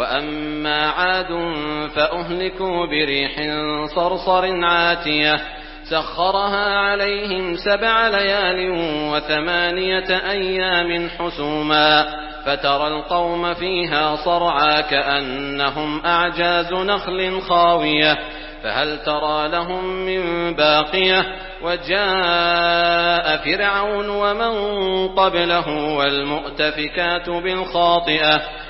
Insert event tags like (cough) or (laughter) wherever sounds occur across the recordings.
وأما عاد فأهلكوا بريح صرصر عاتية سخرها عليهم سبع ليال وثمانية أيام حسوما فترى القوم فيها صرعا كأنهم أعجاز نخل خاوية فهل ترى لهم من باقية وجاء فرعون ومن قبله والمؤتفكات بالخاطئة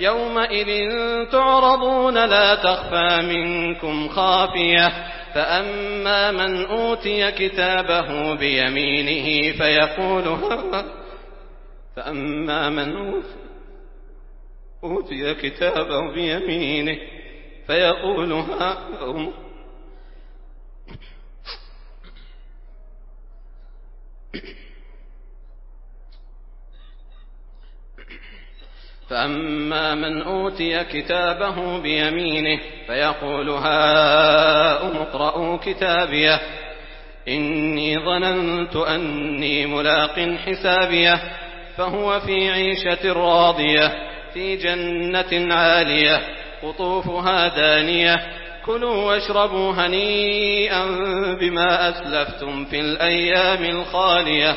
يومئذ تعرضون لا تخفى منكم خافية فأما من أوتي كتابه بيمينه فيقول (laughs) فأما من أوتي كتابه بيمينه فيقول (laughs) ها فأما من أوتي كتابه بيمينه فيقول هاؤم اقرءوا كتابيه. إني ظننت أني ملاق حسابيه. فهو في عيشة راضية في جنة عالية قطوفها دانية. كلوا واشربوا هنيئا بما أسلفتم في الأيام الخالية.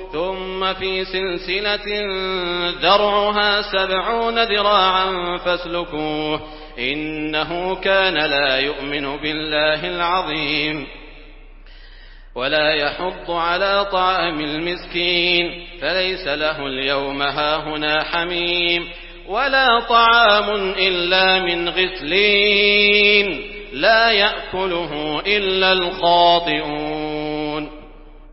ثم في سلسلة ذرعها سبعون ذراعا فاسلكوه إنه كان لا يؤمن بالله العظيم. ولا يحض على طعام المسكين فليس له اليوم هاهنا حميم. ولا طعام إلا من غسلين لا يأكله إلا الخاطئون.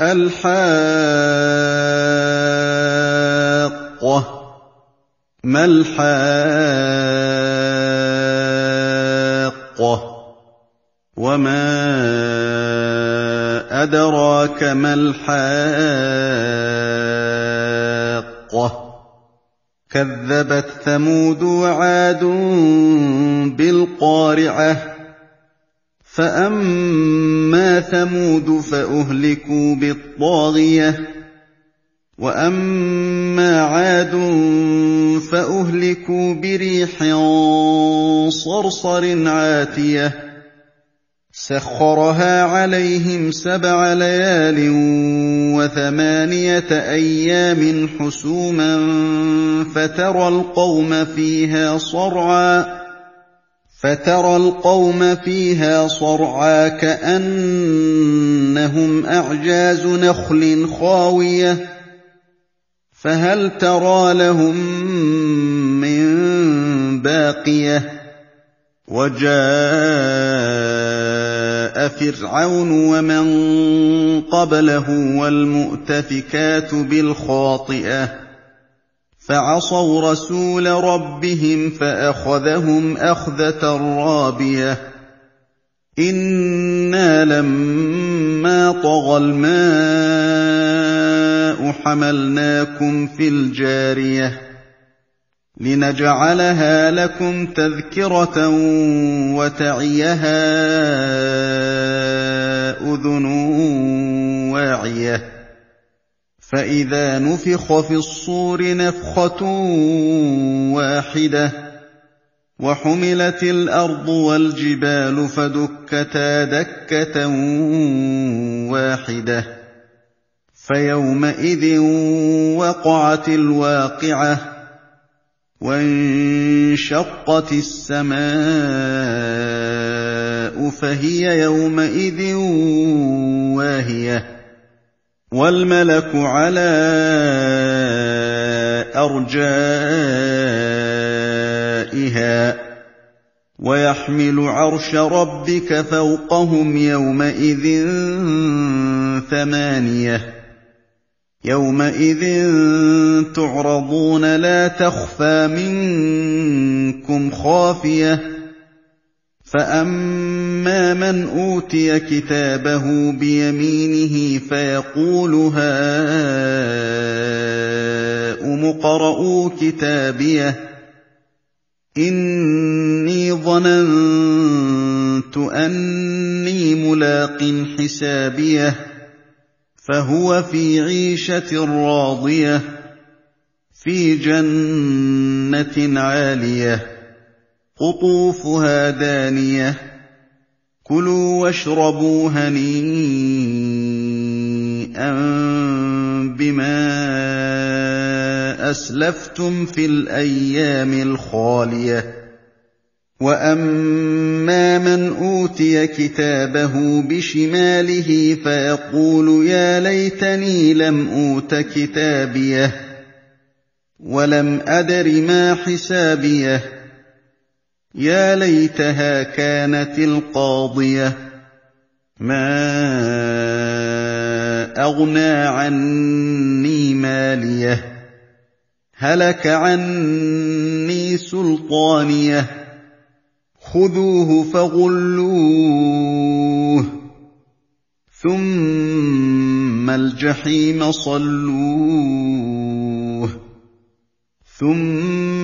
الحاقة. ما الحاقة؟ وما أدراك ما الحاقة؟ كذبت ثمود وعاد بالقارعة. فاما ثمود فاهلكوا بالطاغيه واما عاد فاهلكوا بريح صرصر عاتيه سخرها عليهم سبع ليال وثمانيه أيام حسوما فترى القوم فيها صرعا فترى القوم فيها صرعا كأنهم أعجاز نخل خاوية فهل ترى لهم من باقية؟ وجاء فرعون ومن قبله والمؤتفكات بالخاطئة. فعصوا رسول ربهم فأخذهم أخذة رابية. إنا لما طغى الماء حملناكم في الجارية. لنجعلها لكم تذكرة وتعيها أذن واعية. فاذا نفخ في الصور نفخه واحدة وحملت الأرض والجبال فدكتا دكه واحدة فيومئذ وقعت الواقعه وانشقت السماء فهي يومئذ واهيه والملك على أرجائها ويحمل عرش ربك فوقهم يومئذ ثمانية يومئذ تعرضون لا تخفى منكم خافية فاما من اوتي كتابه بيمينه فيقول هاؤم اقرءوا كتابيه اني ظننت اني ملاق حسابيه فهو في عيشه راضيه في جنه عاليه قطوفها دانية. كلوا واشربوا هنيئا بما أسلفتم في الأيام الخالية. وأما من أوتي كتابه بشماله فيقول يا ليتني لم أوت كتابيه. ولم أدر ما حسابيه. يا ليتها كانت القاضية. ما أغنى عني مالية. هلك عني سلطانية. خذوه فغلوه. ثم الجحيم صلوه. ثم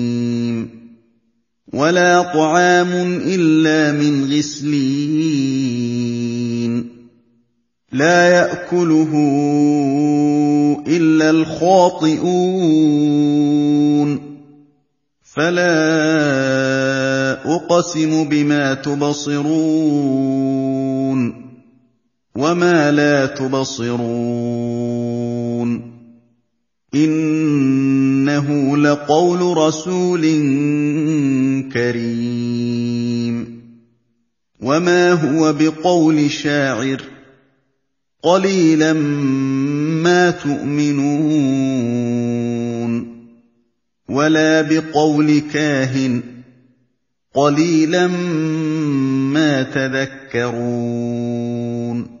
ولا طعام إلا من غسلين. لا يأكله إلا الخاطئون. فلا أقسم بما تبصرون. وما لا تبصرون. إنه لقول رسول كريم. وما هو بقول شاعر؟ قليلا ما تؤمنون. ولا بقول كاهن قَلِيلًا مَّا تَذَكَّرُونَ.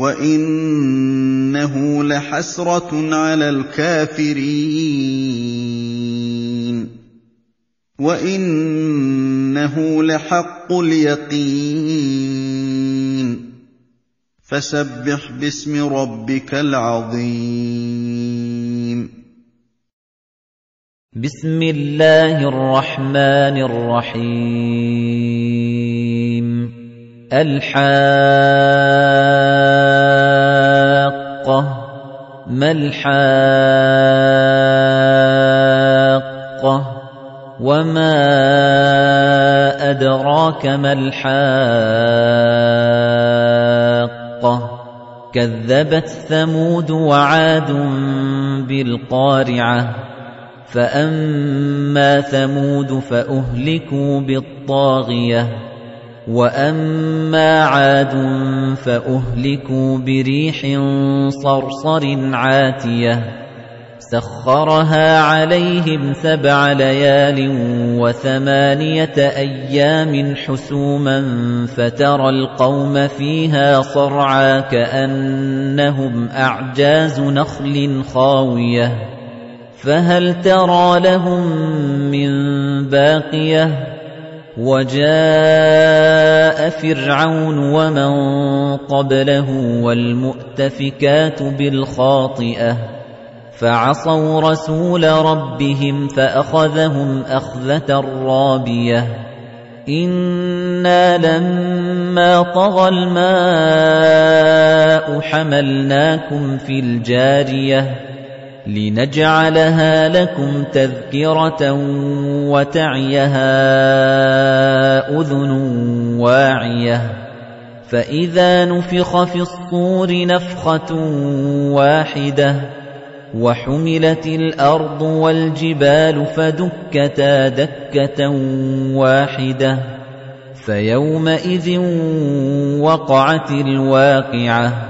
وَإِنَّهُ لَحَسْرَةٌ عَلَى الْكَافِرِينَ وَإِنَّهُ لَحَقُّ الْيَقِينِ فَسَبِّحْ بِاسْمِ رَبِّكَ الْعَظِيمِ بسم الله الرحمن الرحيم الحاقة الحاقة وما أدراك ما الحاقة كذبت ثمود وعاد بالقارعة فأما ثمود فأهلكوا بالطاغية وأما عاد فأهلكوا بريح صرصر عاتية سخرها عليهم سبع ليال وثمانية أيام حسوما فترى القوم فيها صرعا كأنهم أعجاز نخل خاوية فهل ترى لهم من باقية وجاء فرعون ومن قبله والمؤتفكات بالخاطئة فعصوا رسول ربهم فأخذهم أخذة رابية إنا لما طغى الماء حملناكم في الجارية لنجعلها لكم تذكرة وتعيها أذن واعية. فإذا نفخ في الصور نفخة واحدة وحملت الأرض والجبال فدكتا دكة واحدة. فيومئذ وقعت الواقعة.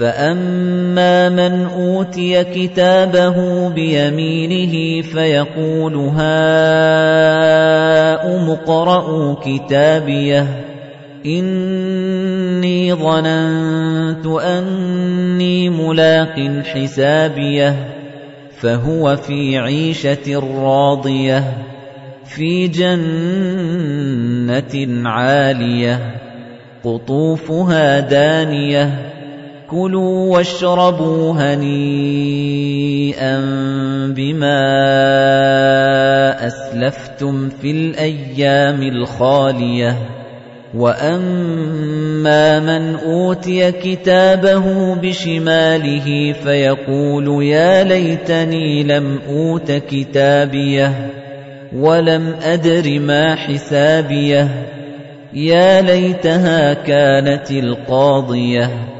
فأما من أوتي كتابه بيمينه فيقول هاؤم اقرءوا كتابيه إني ظننت أني ملاق حسابيه فهو في عيشة راضية في جنة عالية قطوفها دانية كُلُوا وَاشْرَبُوا هَنِيئًا بِمَا أَسْلَفْتُمْ فِي الْأَيَّامِ الْخَالِيَةِ. وَأَمَّا مَنْ أُوتِيَ كِتَابَهُ بِشِمَالِهِ فَيَقُولُ يَا لَيْتَنِي لَمْ أُوتَ كِتَابِيَهْ وَلَمْ أَدْرِ مَا حِسَابِيَهْ. يَا لَيْتَهَا كَانَتِ الْقَاضِيَةَ.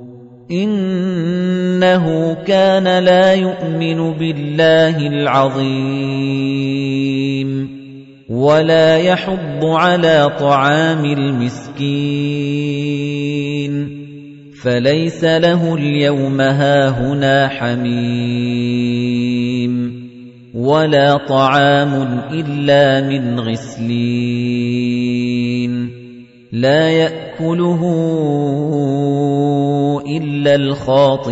إِنَّهُ كَانَ لَا يُؤْمِنُ بِاللَّهِ الْعَظِيمِ وَلَا يَحُضُّ عَلَى طَعَامِ الْمِسْكِينِ فَلَيْسَ لَهُ الْيَوْمَ هَاهُنَا حَمِيمٌ وَلَا طَعَامٌ إِلَّا مِنْ غِسْلِينٍ لَا يَأْكُلُهُ إِلَّا الْخَاطِئُونَ.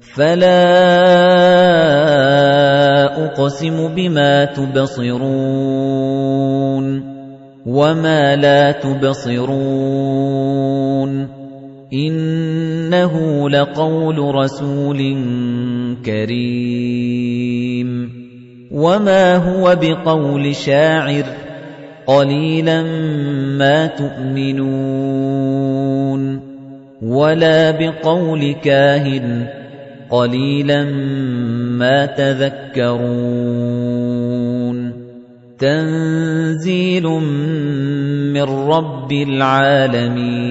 فَلَا أُقْسِمُ بِمَا تُبْصِرُونَ وَمَا لَا تُبْصِرُونَ. إِنَّهُ لَقَوْلُ رَسُولٍ كَرِيمٍ. وَمَا هُوَ بِقَوْلِ شَاعِرٍ قَلِيلًا مَا تُؤْمِنُونَ وَلَا بِقَوْلِ كَاهِنٍ قَلِيلًا مَا تَذَكَّرُونَ تَنزِيلٌ مِّن رَّبِّ الْعَالَمِينَ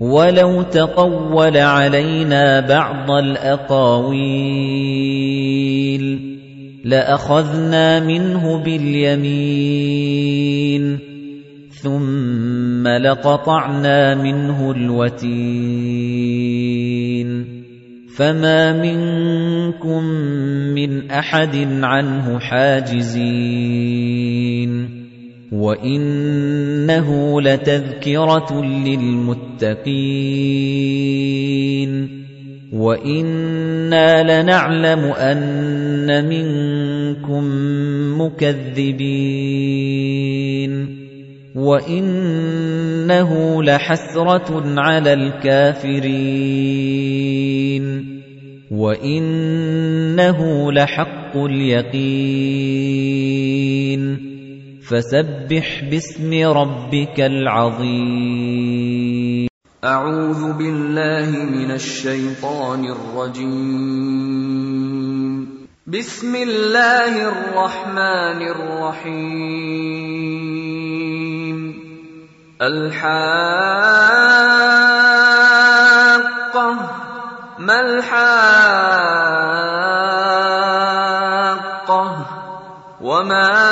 وَلَوْ تَقَوَّلَ عَلَيْنَا بَعْضَ الْأَقَاوِيلِ لَأَخَذْنَا مِنْهُ بِالْيَمِينِ ثُمَّ لَقَطَعْنَا مِنْهُ الْوَتِينَ. فَمَا مِنكُم مِّنْ أَحَدٍ عَنْهُ حَاجِزِينَ. وَإِنَّهُ لَتَذْكِرَةٌ لِّلْمُتَّقِينَ. وَإِنَّا لَنَعْلَمُ أَنَّ مِنكُم مُّكَذِّبِينَ وَإِنَّهُ لَحَسْرَةٌ عَلَى الْكَافِرِينَ وَإِنَّهُ لَحَقُّ الْيَقِينِ فَسَبِّحْ بِاسْمِ رَبِّكَ الْعَظِيمِ أعوذ بالله من الشيطان الرجيم. بسم الله الرحمن الرحيم. الحاقة. ما الحاقة؟ وما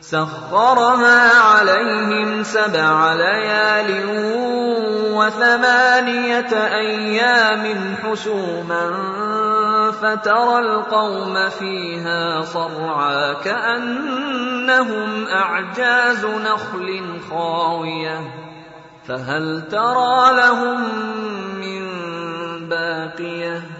سخرها عليهم سبع ليال وثمانية أيام حسوما فترى القوم فيها صرعا كأنهم أعجاز نخل خاوية فهل ترى لهم من باقية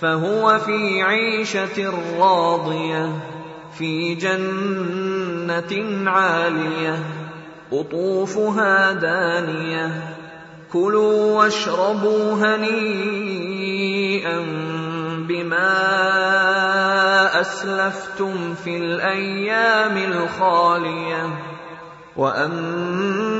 فهو في عيشة راضية في جنة عالية قطوفها دانية. كلوا واشربوا هنيئا بما أسلفتم في الأيام الخالية. وأما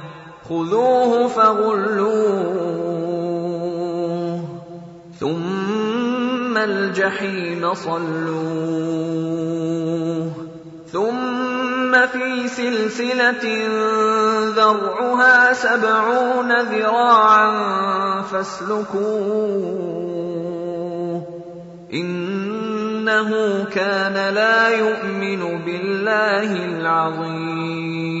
خذوه فغلوه ثم الجحيم صلوه ثم في سلسلة ذرعها سبعون ذراعا فاسلكوه إنه كان لا يؤمن بالله العظيم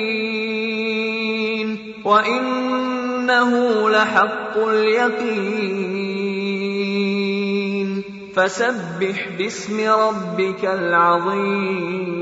وانه لحق اليقين فسبح باسم ربك العظيم